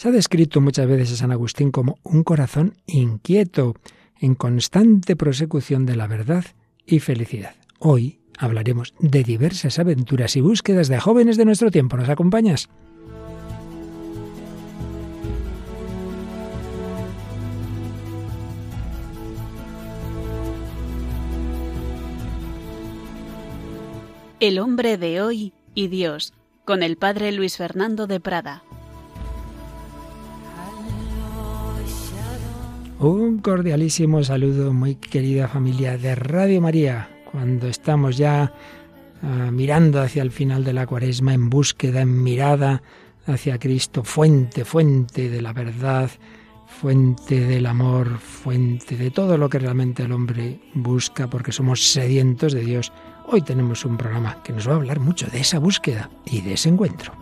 Se ha descrito muchas veces a San Agustín como un corazón inquieto, en constante prosecución de la verdad y felicidad. Hoy hablaremos de diversas aventuras y búsquedas de jóvenes de nuestro tiempo. ¿Nos acompañas? El hombre de hoy y Dios, con el padre Luis Fernando de Prada. Un cordialísimo saludo, muy querida familia de Radio María, cuando estamos ya ah, mirando hacia el final de la cuaresma en búsqueda, en mirada hacia Cristo, fuente, fuente de la verdad, fuente del amor, fuente de todo lo que realmente el hombre busca, porque somos sedientos de Dios. Hoy tenemos un programa que nos va a hablar mucho de esa búsqueda y de ese encuentro.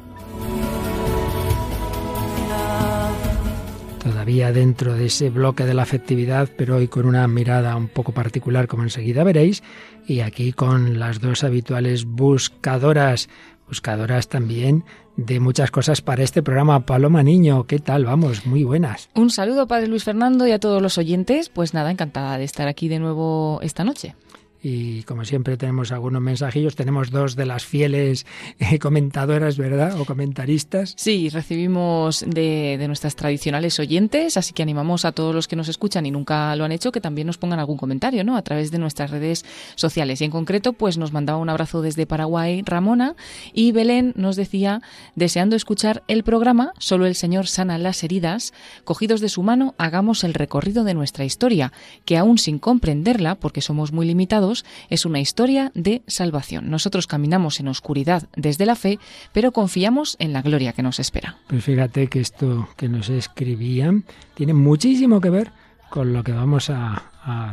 Todavía dentro de ese bloque de la afectividad, pero hoy con una mirada un poco particular, como enseguida veréis, y aquí con las dos habituales buscadoras, buscadoras también de muchas cosas para este programa. Paloma Niño, ¿qué tal? Vamos, muy buenas. Un saludo, Padre Luis Fernando, y a todos los oyentes. Pues nada, encantada de estar aquí de nuevo esta noche y como siempre tenemos algunos mensajillos, tenemos dos de las fieles eh, comentadoras, ¿verdad? O comentaristas. Sí, recibimos de, de, nuestras tradicionales oyentes, así que animamos a todos los que nos escuchan y nunca lo han hecho que también nos pongan algún comentario, ¿no? A través de nuestras redes sociales. Y en concreto, pues nos mandaba un abrazo desde Paraguay Ramona y Belén nos decía, deseando escuchar el programa, solo el Señor sana las heridas, cogidos de su mano, hagamos el recorrido de nuestra historia, que aún sin comprenderla, porque somos muy limitados, es una historia de salvación. Nosotros caminamos en oscuridad desde la fe, pero confiamos en la gloria que nos espera. Pues fíjate que esto que nos escribían tiene muchísimo que ver con lo que vamos a,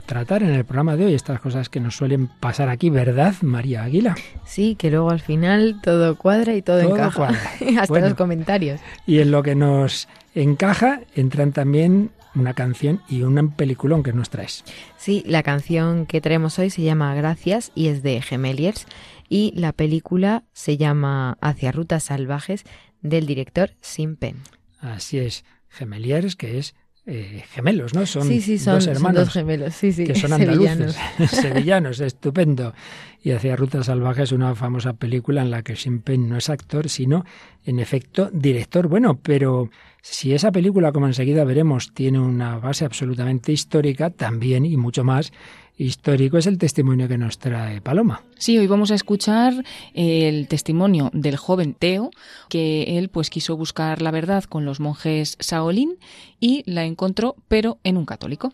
tratar en el programa de hoy, estas cosas que nos suelen pasar aquí, ¿verdad, María Águila? Sí, que luego al final todo cuadra y todo, encaja, hasta los comentarios. Y en lo que nos encaja entran también una canción y un peliculón que nos traes. Sí, la canción que traemos hoy se llama Gracias y es de Gemeliers y la película se llama Hacia Rutas Salvajes del director Sim Pen. Así es, Gemeliers, que es eh, gemelos, ¿no? Son, dos hermanos. gemelos, sí, sí. Que son andaluces, sevillanos. estupendo. Y Hacia Rutas Salvajes, una famosa película en la que Sim Pen no es actor, sino, en efecto, director. Bueno, pero si esa película, como enseguida veremos, tiene una base absolutamente histórica, también y mucho más histórico es el testimonio que nos trae Paloma. Sí, hoy vamos a escuchar el testimonio del joven Teo, que él pues quiso buscar la verdad con los monjes Shaolin y la encontró, pero en un católico.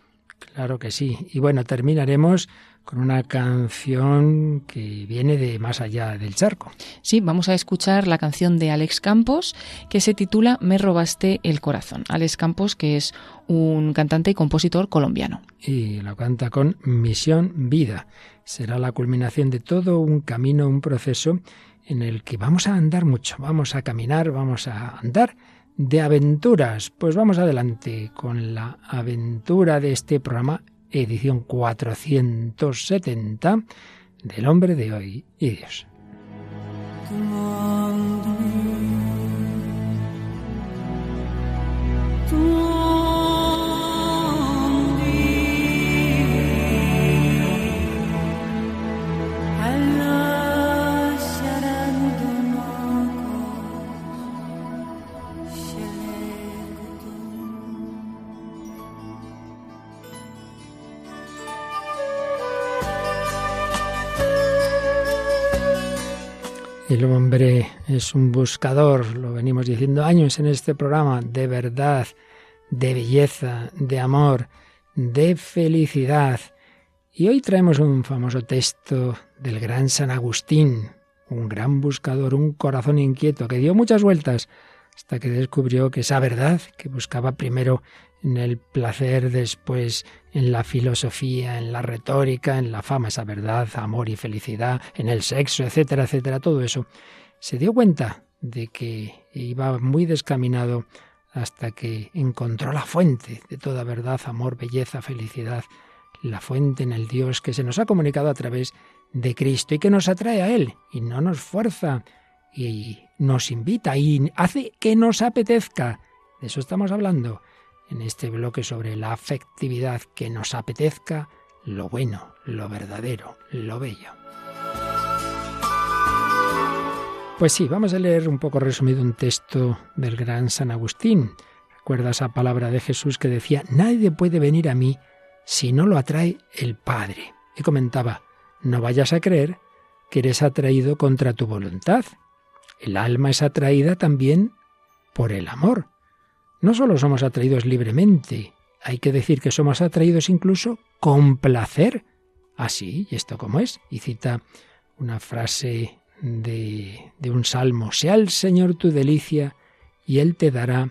Claro que sí. Y bueno, terminaremos con una canción que viene de más allá del charco. Sí, vamos a escuchar la canción de Alex Campos que se titula Me robaste el corazón. Alex Campos, que es un cantante y compositor colombiano. Y la canta con Misión Vida. Será la culminación de todo un camino, un proceso en el que vamos a andar mucho, vamos a caminar, vamos a andar de aventuras. Pues vamos adelante con la aventura de este programa edición 470 del hombre de hoy y Dios. El hombre es un buscador, lo venimos diciendo años en este programa, de verdad, de belleza, de amor, de felicidad. Y hoy traemos un famoso texto del gran San Agustín, un gran buscador, un corazón inquieto que dio muchas vueltas hasta que descubrió que esa verdad que buscaba primero en el placer, después en la filosofía, en la retórica, en la fama, esa verdad, amor y felicidad, en el sexo, etcétera, etcétera, todo eso, se dio cuenta de que iba muy descaminado hasta que encontró la fuente de toda verdad, amor, belleza, felicidad, la fuente en el Dios que se nos ha comunicado a través de Cristo y que nos atrae a Él y no nos fuerza y nos invita y hace que nos apetezca. De eso estamos hablando en este bloque sobre la afectividad que nos apetezca lo bueno, lo verdadero, lo bello. Pues sí, vamos a leer un poco resumido un texto del gran San Agustín. Recuerda esa palabra de Jesús que decía, nadie puede venir a mí si no lo atrae el Padre. Y comentaba, no vayas a creer que eres atraído contra tu voluntad. El alma es atraída también por el amor. No solo somos atraídos libremente, hay que decir que somos atraídos incluso con placer. Así, ¿y esto cómo es? Y cita una frase de, de un salmo, sea el Señor tu delicia y Él te dará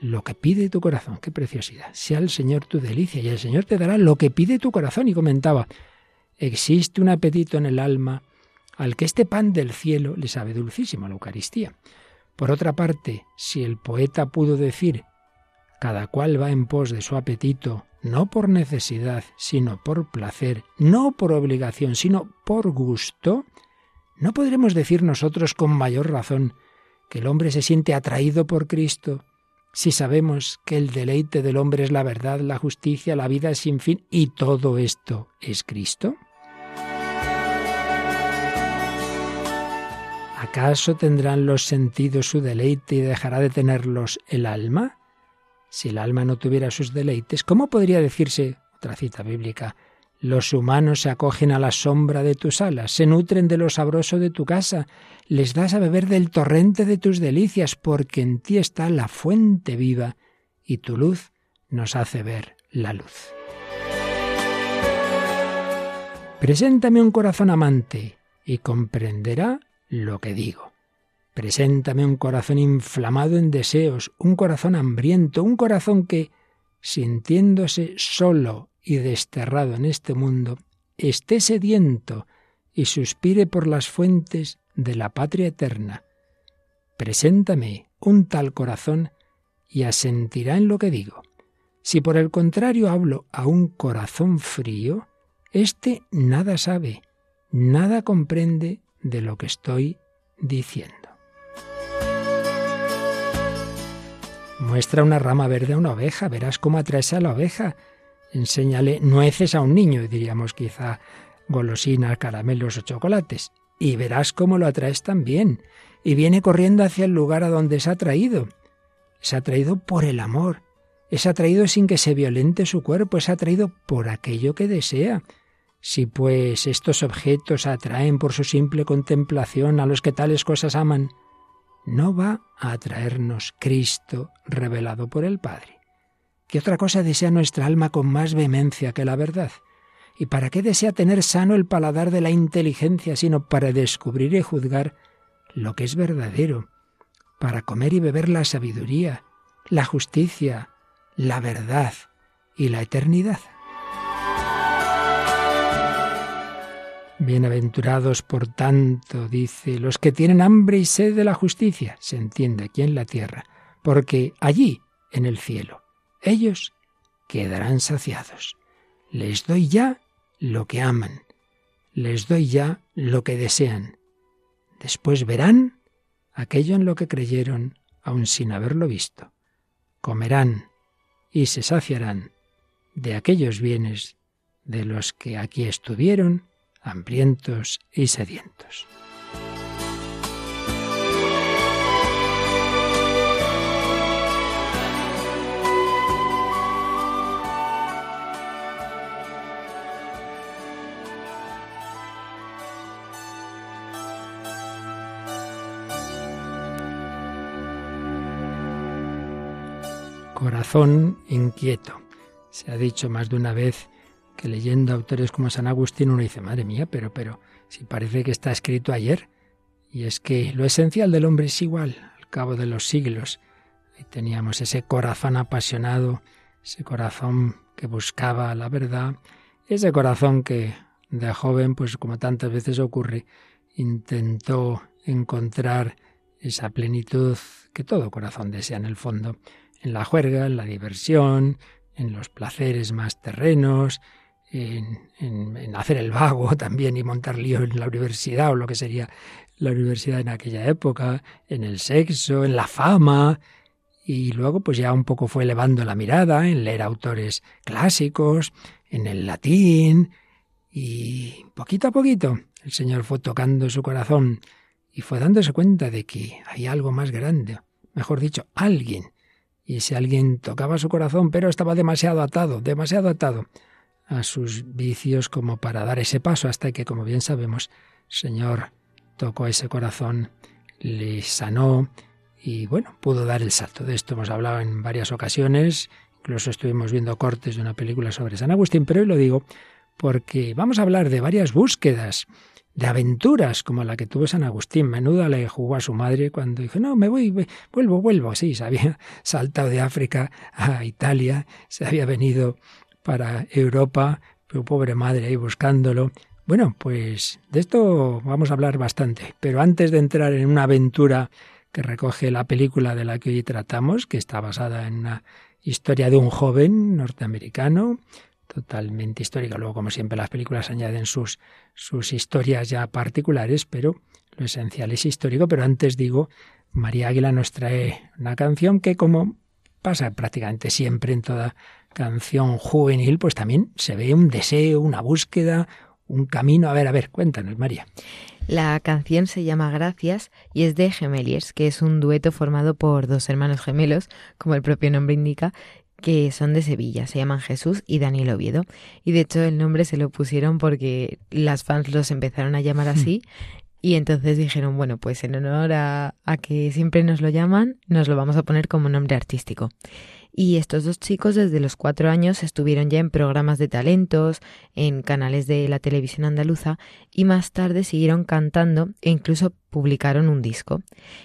lo que pide tu corazón. Qué preciosidad. Sea el Señor tu delicia y el Señor te dará lo que pide tu corazón. Y comentaba, existe un apetito en el alma al que este pan del cielo le sabe dulcísimo, la Eucaristía. Por otra parte, si el poeta pudo decir, cada cual va en pos de su apetito, no por necesidad, sino por placer, no por obligación, sino por gusto, ¿no podremos decir nosotros con mayor razón que el hombre se siente atraído por Cristo si sabemos que el deleite del hombre es la verdad, la justicia, la vida sin fin y todo esto es Cristo? ¿Acaso tendrán los sentidos su deleite y dejará de tenerlos el alma? Si el alma no tuviera sus deleites, ¿cómo podría decirse, otra cita bíblica, los humanos se acogen a la sombra de tus alas, se nutren de lo sabroso de tu casa, les das a beber del torrente de tus delicias, porque en ti está la fuente viva, y tu luz nos hace ver la luz. Preséntame un corazón amante, y comprenderá lo que digo. Preséntame un corazón inflamado en deseos, un corazón hambriento, un corazón que, sintiéndose solo y desterrado en este mundo, esté sediento y suspire por las fuentes de la patria eterna. Preséntame un tal corazón y asentirá en lo que digo. Si por el contrario hablo a un corazón frío, éste nada sabe, nada comprende de lo que estoy diciendo. Muestra una rama verde a una oveja, verás cómo atraes a la oveja. Enséñale nueces a un niño, diríamos quizá golosinas, caramelos o chocolates, y verás cómo lo atraes también. Y viene corriendo hacia el lugar a donde es atraído. Es atraído por el amor. Es atraído sin que se violente su cuerpo. Es atraído por aquello que desea. Si pues estos objetos atraen por su simple contemplación a los que tales cosas aman, no va a atraernos Cristo revelado por el Padre. ¿Qué otra cosa desea nuestra alma con más vehemencia que la verdad? ¿Y para qué desea tener sano el paladar de la inteligencia sino para descubrir y juzgar lo que es verdadero, para comer y beber la sabiduría, la justicia, la verdad y la eternidad? Bienaventurados, por tanto, dice, los que tienen hambre y sed de la justicia, se entiende aquí en la tierra, porque allí, en el cielo, ellos quedarán saciados. Les doy ya lo que aman, les doy ya lo que desean. Después verán aquello en lo que creyeron, aun sin haberlo visto. Comerán y se saciarán de aquellos bienes de los que aquí estuvieron hambrientos y sedientos. Corazón inquieto. Se ha dicho más de una vez que leyendo autores como San Agustín uno dice, madre mía, pero, pero, si parece que está escrito ayer. Y es que lo esencial del hombre es igual, al cabo de los siglos. Ahí teníamos ese corazón apasionado, ese corazón que buscaba la verdad, ese corazón que de joven, pues como tantas veces ocurre, intentó encontrar esa plenitud que todo corazón desea en el fondo, en la juerga, en la diversión, en los placeres más terrenos, en, hacer el vago también y montar lío en la universidad o lo que sería la universidad en aquella época, en el sexo, en la fama. y luego pues ya un poco fue elevando la mirada en leer autores clásicos, en el latín, y poquito a poquito el Señor fue tocando su corazón y fue dándose cuenta de que hay algo más grande, mejor dicho, alguien. Y ese alguien tocaba su corazón, pero estaba demasiado atado, demasiado atado a sus vicios como para dar ese paso hasta que, como bien sabemos, Señor tocó ese corazón, le sanó y bueno, pudo dar el salto. De esto hemos hablado en varias ocasiones, incluso estuvimos viendo cortes de una película sobre San Agustín, pero hoy lo digo porque vamos a hablar de varias búsquedas, de aventuras como la que tuvo San Agustín. Menuda le jugó a su madre cuando dijo, no, me voy, vuelvo, vuelvo. Sí, se había saltado de África a Italia, se había venido para Europa, pero pobre madre ahí buscándolo. Bueno, pues de esto vamos a hablar bastante, pero antes de entrar en una aventura que recoge la película de la que hoy tratamos, que está basada en una historia de un joven norteamericano, totalmente histórica. Luego, como siempre, las películas añaden sus, sus historias ya particulares, pero lo esencial es histórico. Pero antes digo, María Águila nos trae una canción que, como pasa prácticamente siempre en toda canción juvenil, pues también se ve un deseo, una búsqueda, un camino. A ver, a ver, cuéntanos, María. La canción se llama Gracias y es de Gemeliers, que es un dueto formado por dos hermanos gemelos, como el propio nombre indica, que son de Sevilla, se llaman Jesús y Daniel Oviedo. Y de hecho el nombre se lo pusieron porque las fans los empezaron a llamar así y entonces dijeron, bueno, pues en honor a, a que siempre nos lo llaman, nos lo vamos a poner como nombre artístico. Y estos dos chicos desde los cuatro años estuvieron ya en programas de talentos, en canales de la televisión andaluza y más tarde siguieron cantando e incluso publicaron un disco.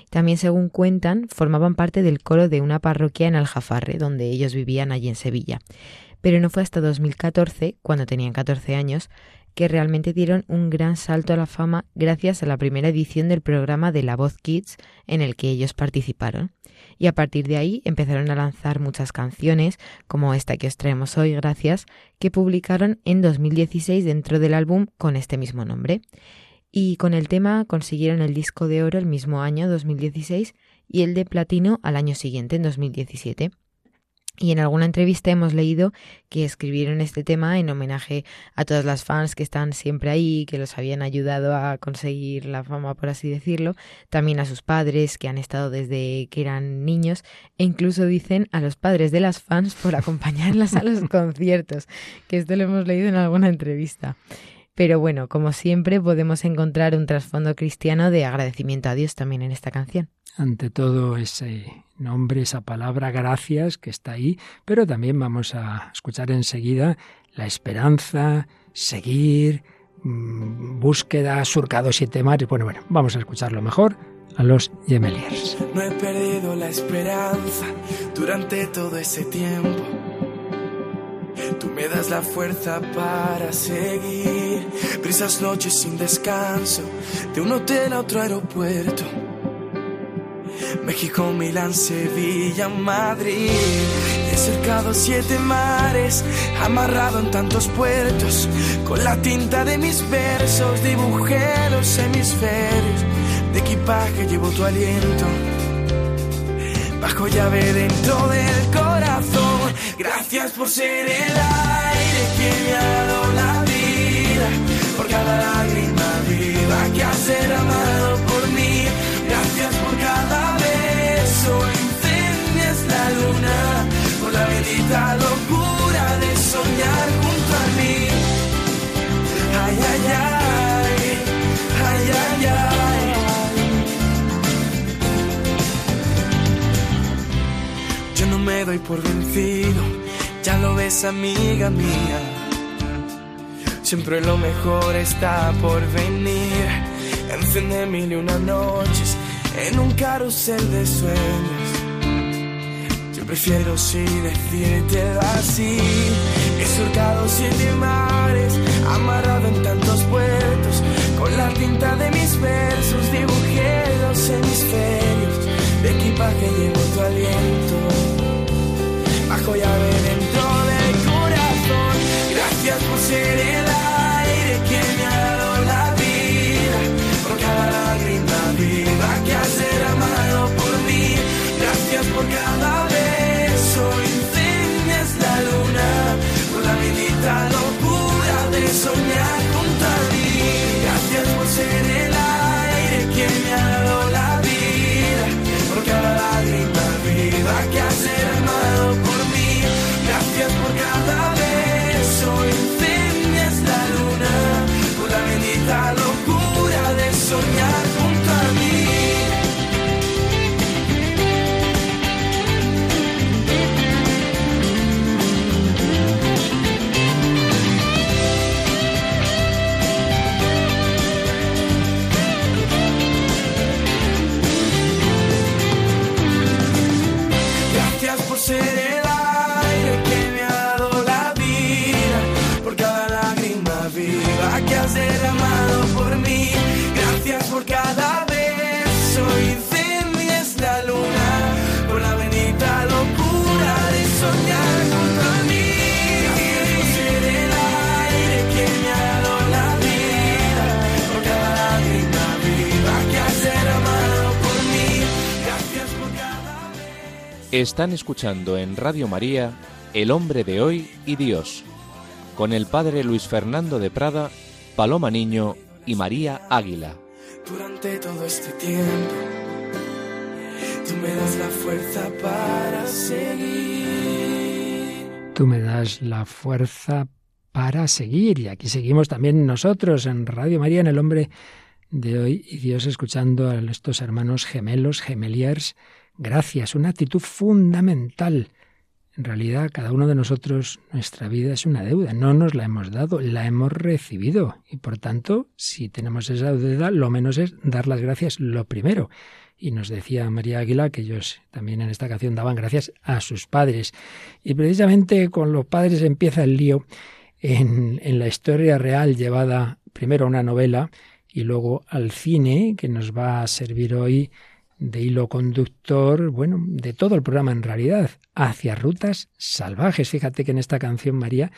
También, según cuentan, formaban parte del coro de una parroquia en Aljafarre, donde ellos vivían allí en Sevilla. Pero no fue hasta 2014, cuando tenían 14 años, que realmente dieron un gran salto a la fama gracias a la primera edición del programa de La Voz Kids en el que ellos participaron y a partir de ahí empezaron a lanzar muchas canciones, como esta que os traemos hoy, gracias, que publicaron en 2016 dentro del álbum con este mismo nombre. Y con el tema consiguieron el disco de oro el mismo año, 2016, y el de platino al año siguiente, en 2017. Y en alguna entrevista hemos leído que escribieron este tema en homenaje a todas las fans que están siempre ahí, que los habían ayudado a conseguir la fama, por así decirlo, también a sus padres que han estado desde que eran niños, e incluso dicen a los padres de las fans por acompañarlas a los conciertos, que esto lo hemos leído en alguna entrevista. Pero bueno, como siempre podemos encontrar un trasfondo cristiano de agradecimiento a Dios también en esta canción ante todo ese nombre, esa palabra gracias que está ahí, pero también vamos a escuchar enseguida la esperanza, seguir, mm, búsqueda, surcado siete mares. Bueno, bueno, vamos a escucharlo mejor a los Gemeliers. No he perdido la esperanza durante todo ese tiempo. Tú me das la fuerza para seguir. Brisas noches sin descanso, de un hotel a otro aeropuerto México, Milán, Sevilla, Madrid. He cercado siete mares, amarrado en tantos puertos. Con la tinta de mis versos dibujé los hemisferios. De equipaje llevo tu aliento. Bajo llave dentro del corazón. Gracias por ser el aire que me ha dado la vida. Por cada lágrima viva que has derramado por mí. Gracias por cada incendias la luna por la bendita locura de soñar junto a mí. Ay, ay, ay, me doy por vencido, ya lo ves, amiga mía. Siempre lo mejor está por venir. Encende mil y una noches en un carrusel de sueños. Yo prefiero sí decirte así. He surcado siete mares, amarrado en tantos puertos. Con la tinta de mis versos dibujé los hemisferios. De equipaje llevo tu aliento. Gracias por ser el aire que me ha dado la vida, por cada lágrima viva que has derramado por mí. Gracias por cada beso, incendias la luna, por la bendita locura de soñar. Cada beso incendias la luna, una bendita luna. Están escuchando en Radio María El hombre de hoy y Dios, con el padre Luis Fernando de Prada, Paloma Niño y María Águila. Durante todo este tiempo, tú me das la fuerza para seguir. Tú me das la fuerza para seguir. Y aquí seguimos también nosotros en Radio María, en El hombre de hoy y Dios, escuchando a estos hermanos gemelos, gemeliers gracias, una actitud fundamental. En realidad, cada uno de nosotros, nuestra vida es una deuda. No nos la hemos dado, la hemos recibido. Y por tanto, si tenemos esa deuda, lo menos es dar las gracias lo primero. Y nos decía María Águila que ellos también en esta canción daban gracias a sus padres. Y precisamente con los padres empieza el lío en, en la historia real llevada primero a una novela y luego al cine, que nos va a servir hoy de hilo conductor, bueno, de todo el programa en realidad, hacia rutas salvajes. Fíjate que en esta canción, María,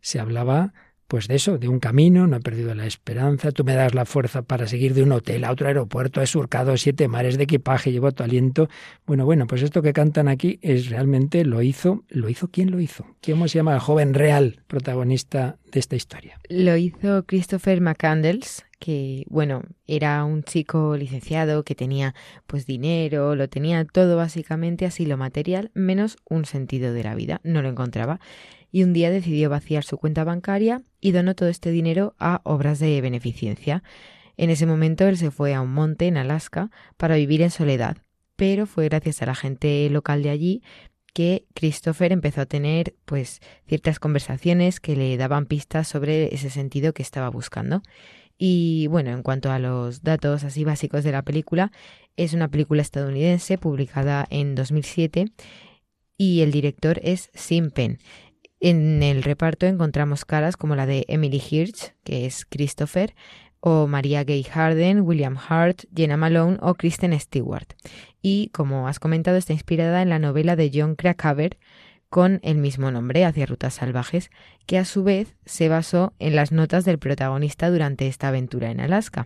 se hablaba pues de eso, de un camino, no he perdido la esperanza, tú me das la fuerza para seguir de un hotel a otro aeropuerto, he surcado siete mares de equipaje, llevo tu aliento. Bueno, bueno, pues esto que cantan aquí es realmente lo hizo, lo hizo quién lo hizo. ¿Cómo se llama el joven real protagonista de esta historia? Lo hizo Christopher McCandles, que bueno, era un chico licenciado que tenía pues dinero, lo tenía todo básicamente así lo material, menos un sentido de la vida, no lo encontraba. Y un día decidió vaciar su cuenta bancaria y donó todo este dinero a obras de beneficencia. En ese momento él se fue a un monte en Alaska para vivir en soledad, pero fue gracias a la gente local de allí que Christopher empezó a tener pues ciertas conversaciones que le daban pistas sobre ese sentido que estaba buscando. Y bueno, en cuanto a los datos así básicos de la película, es una película estadounidense publicada en 2007 y el director es Sim Penn. En el reparto encontramos caras como la de Emily Hirsch, que es Christopher, o María Gay Harden, William Hart, Jenna Malone o Kristen Stewart. Y, como has comentado, está inspirada en la novela de John Krakauer, con el mismo nombre, Hacia Rutas Salvajes, que a su vez se basó en las notas del protagonista durante esta aventura en Alaska.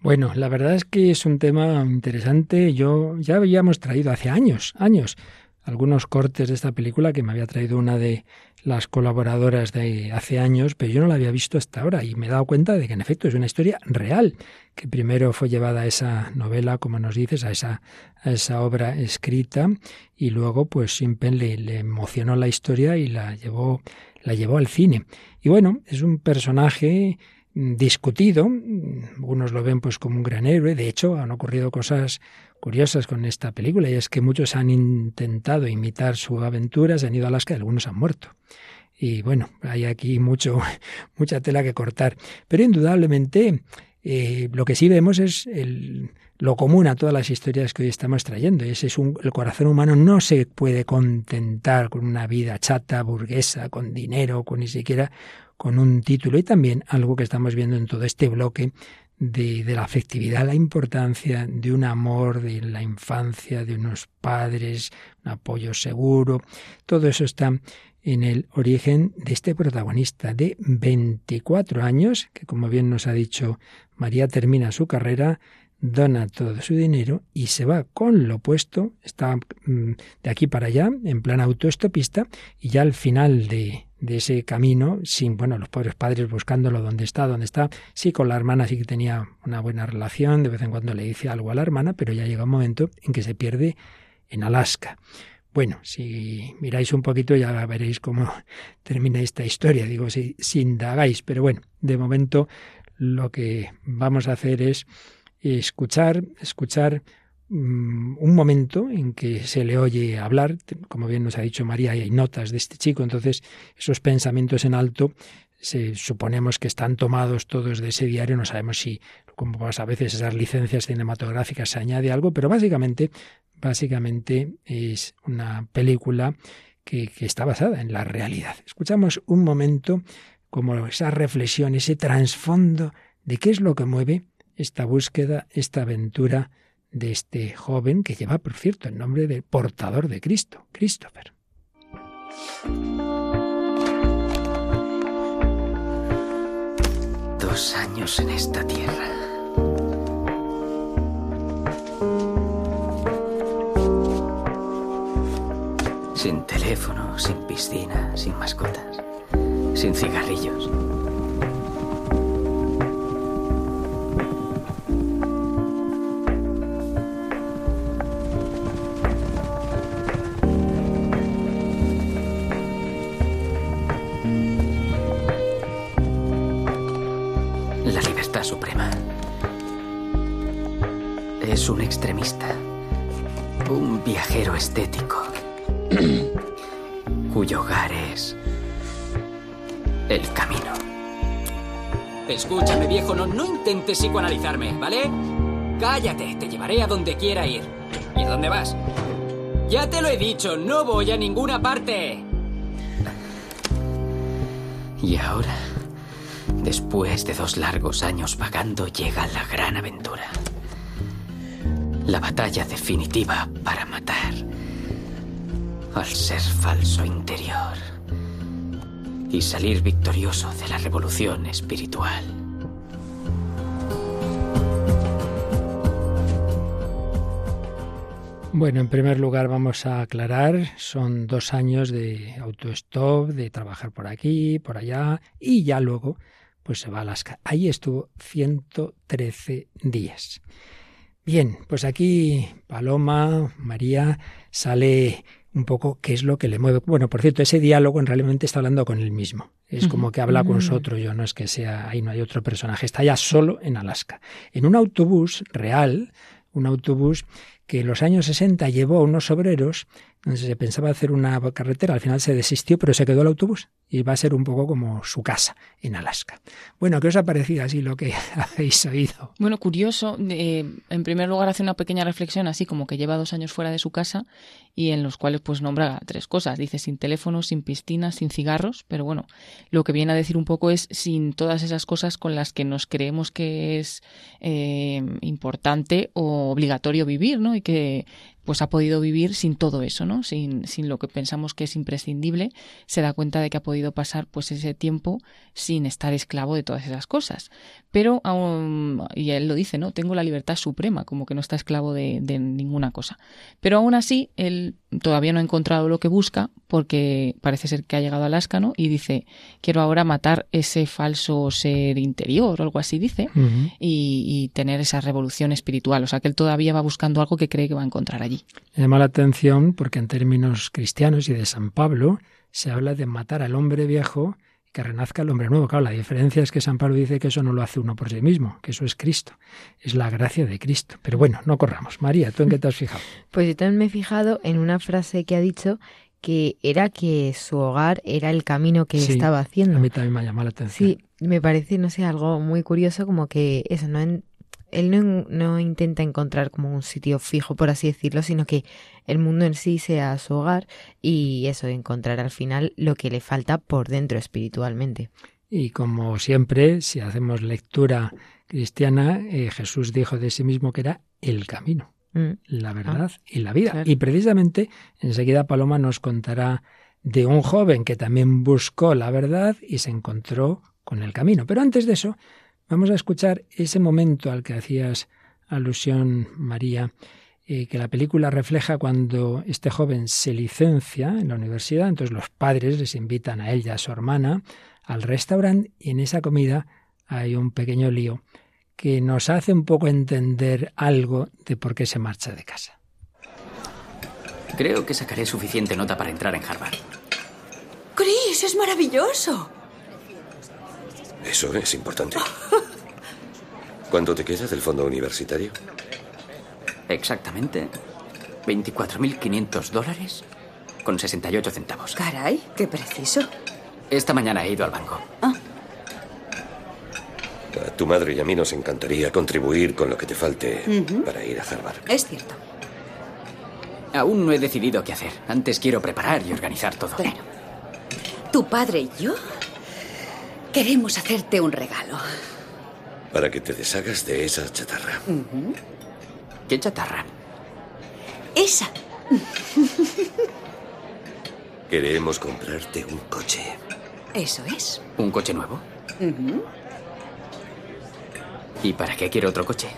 Bueno, la verdad es que es un tema interesante. Yo ya habíamos traído hace años, años, algunos cortes de esta película que me había traído una de las colaboradoras de hace años, pero yo no la había visto hasta ahora y me he dado cuenta de que en efecto es una historia real, que primero fue llevada a esa novela, como nos dices, a esa, a esa obra escrita y luego pues Simpen le, le emocionó la historia y la llevó, la llevó al cine. Y bueno, es un personaje discutido, algunos lo ven pues como un gran héroe, de hecho han ocurrido cosas curiosas con esta película y es que muchos han intentado imitar su aventura, se han ido a Alaska y algunos han muerto. Y bueno, hay aquí mucho, mucha tela que cortar. Pero indudablemente eh, lo que sí vemos es lo común a todas las historias que hoy estamos trayendo. Y ese es un, el corazón humano no se puede contentar con una vida chata, burguesa, con dinero, con ni siquiera con un título. Y también algo que estamos viendo en todo este bloque de, la afectividad, la importancia de un amor de la infancia, de unos padres, un apoyo seguro. Todo eso está en el origen de este protagonista de 24 años, que como bien nos ha dicho María, termina su carrera, dona todo su dinero y se va con lo puesto, está mm, de aquí para allá, en plan autoestopista, y ya al final de, de ese camino, sin, bueno, los pobres padres buscándolo dónde está, dónde está. Sí, con la hermana sí que tenía una buena relación, de vez en cuando le dice algo a la hermana, pero ya llega un momento en que se pierde en Alaska. Bueno, si miráis un poquito ya veréis cómo termina esta historia, digo, si, si indagáis, pero bueno, de momento lo que vamos a hacer es escuchar, escuchar un momento en que se le oye hablar, como bien nos ha dicho María, hay notas de este chico, entonces esos pensamientos en alto se, suponemos que están tomados todos de ese diario, no sabemos si, como pasa a veces, esas licencias cinematográficas se añade algo, pero básicamente, básicamente es una película que, que está basada en la realidad. Escuchamos un momento como esa reflexión, ese trasfondo de qué es lo que mueve esta búsqueda, esta aventura de este joven que lleva, por cierto, el nombre de portador de Cristo, Christopher. Dos años en esta tierra. Sin teléfono, sin piscina, sin mascotas, sin cigarrillos. Suprema. Es un extremista. Un viajero estético. cuyo hogar es el camino. Escúchame, viejo, no, no intentes psicoanalizarme, ¿vale? Cállate, te llevaré a donde quiera ir. ¿Y a dónde vas? Ya te lo he dicho, no voy a ninguna parte. Y ahora, después de dos largos años vagando, llega la gran aventura. La batalla definitiva para matar al ser falso interior y salir victorioso de la revolución espiritual. Bueno, en primer lugar vamos a aclarar, son dos años de autostop, de trabajar por aquí, por allá, y ya luego pues se va a Alaska. Ahí estuvo 113 días. Bien, pues aquí Paloma, María, sale un poco qué es lo que le mueve. Bueno, por cierto, ese diálogo en realidad está hablando con él mismo. Es como que habla con nosotros, yo no es que sea, ahí no hay otro personaje, está ya solo en Alaska. En un autobús real, un autobús que en los años 60 llevó a unos obreros, se pensaba hacer una carretera, al final se desistió, pero se quedó el autobús y va a ser un poco como su casa en Alaska. Bueno, ¿qué os ha parecido así lo que habéis oído? Bueno, curioso, eh, en primer lugar hace una pequeña reflexión así como que lleva dos años fuera de su casa y en los cuales pues nombra tres cosas, dice sin teléfono, sin piscina, sin cigarros, pero bueno, lo que viene a decir un poco es sin todas esas cosas con las que nos creemos que es eh, importante o obligatorio vivir, ¿no? y que pues ha podido vivir sin todo eso, ¿no? Sin, sin lo que pensamos que es imprescindible, se da cuenta de que ha podido pasar pues ese tiempo sin estar esclavo de todas esas cosas. Pero aún, y él lo dice, ¿no? Tengo la libertad suprema, como que no está esclavo de, de ninguna cosa. Pero aún así, él todavía no ha encontrado lo que busca, porque parece ser que ha llegado a Alaska, ¿no? Y dice, quiero ahora matar ese falso ser interior, o algo así dice, uh -huh. y, y tener esa revolución espiritual. O sea que él todavía va buscando algo que cree que va a encontrar allí. Me llama la atención porque en términos cristianos y de San Pablo se habla de matar al hombre viejo y que renazca el hombre nuevo. Claro, la diferencia es que San Pablo dice que eso no lo hace uno por sí mismo, que eso es Cristo, es la gracia de Cristo. Pero bueno, no corramos. María, ¿tú en qué te has fijado? Pues yo también me he fijado en una frase que ha dicho que era que su hogar era el camino que sí, estaba haciendo. A mí también me ha llamado la atención. Sí, me parece, no sé, algo muy curioso como que eso, no en, él no, no, intenta encontrar como un sitio fijo, por así decirlo, sino que el mundo en sí sea su hogar y eso, encontrar al final lo que le falta por dentro espiritualmente. Y como siempre, si hacemos lectura cristiana, eh, Jesús dijo de sí mismo que era el camino, mm. la verdad ah, y la vida. Claro. Y precisamente enseguida Paloma nos contará de un joven que también buscó la verdad y se encontró con el camino. Pero antes de eso, Vamos a escuchar ese momento al que hacías alusión, María, eh, que la película refleja cuando este joven se licencia en la universidad, entonces los padres les invitan a él y a su hermana al restaurante y en esa comida hay un pequeño lío que nos hace un poco entender algo de por qué se marcha de casa. Creo que sacaré suficiente nota para entrar en Harvard. Chris, es maravilloso. Eso es importante. ¿Cuánto te queda del fondo universitario? Exactamente 24.500 dólares con 68 centavos. Caray, qué preciso. Esta mañana he ido al banco. Ah. A tu madre y a mí nos encantaría contribuir con lo que te falte uh -huh. para ir a Harvard. Es cierto. Aún no he decidido qué hacer. Antes quiero preparar y organizar todo. Claro. Tu padre y yo Queremos hacerte un regalo. Para que te deshagas de esa chatarra. Uh -huh. ¿Qué chatarra? Esa. Queremos comprarte un coche. Eso es. ¿Un coche nuevo? Uh -huh. ¿Y para qué quiero otro coche?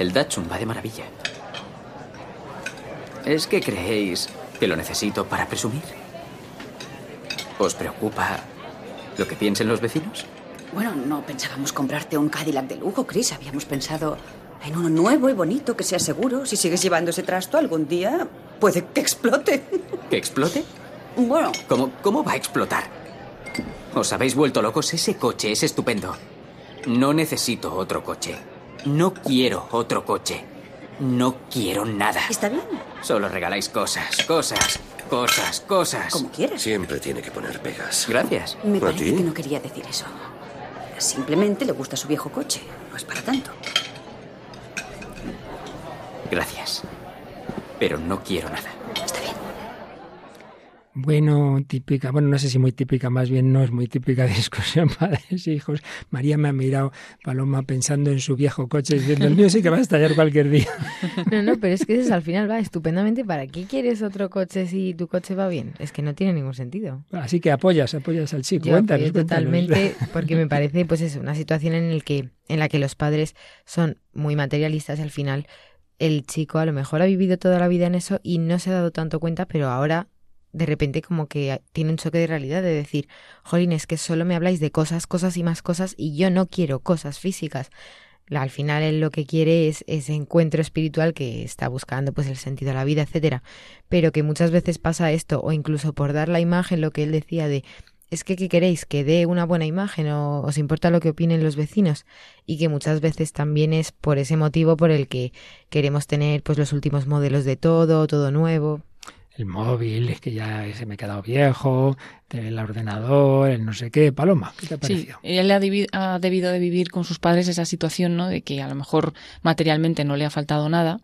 El Datsun va de maravilla. ¿Es que creéis que lo necesito para presumir? ¿Os preocupa lo que piensen los vecinos? Bueno, no pensábamos comprarte un Cadillac de lujo, Chris. Habíamos pensado en uno nuevo y bonito que sea seguro. Si sigues llevando ese trasto, algún día puede que explote. ¿Que explote? Bueno. ¿Cómo, cómo va a explotar? ¿Os habéis vuelto locos? Ese coche es estupendo. No necesito otro coche. No quiero otro coche. No quiero nada. Está bien. Solo regaláis cosas, cosas, cosas, cosas. Como quieras. Siempre tiene que poner pegas. Gracias. Me ¿A parece ti? que no quería decir eso. Simplemente le gusta su viejo coche. No es para tanto. Gracias. Pero no quiero nada. Bueno, típica, bueno, no sé si muy típica, más bien no es muy típica discusión padres e hijos. María me ha mirado, Paloma, pensando en su viejo coche, diciendo, el mío sí que va a estallar cualquier día. No, no, pero es que eso al final va estupendamente. ¿Para qué quieres otro coche si tu coche va bien? Es que no tiene ningún sentido. Así que apoyas, apoyas al chico. Yo cuéntanos, apoyo cuéntanos. totalmente porque me parece pues es una situación en el que en la que los padres son muy materialistas y al final el chico a lo mejor ha vivido toda la vida en eso y no se ha dado tanto cuenta, pero ahora de repente como que tiene un choque de realidad de decir, jolín, es que solo me habláis de cosas, cosas y más cosas y yo no quiero cosas físicas. Al final él lo que quiere es ese encuentro espiritual que está buscando, pues el sentido de la vida, etcétera. Pero que muchas veces pasa esto, o incluso por dar la imagen, lo que él decía de es que ¿qué queréis? ¿Que dé una buena imagen o os importa lo que opinen los vecinos? Y que muchas veces también es por ese motivo por el que queremos tener pues los últimos modelos de todo, todo nuevo. El móvil, es que ya se me ha quedado viejo, el ordenador, el no sé qué. Paloma, ¿qué te ha Sí, parecido? él ha, ha debido de vivir con sus padres esa situación, ¿no? De que a lo mejor materialmente no le ha faltado nada,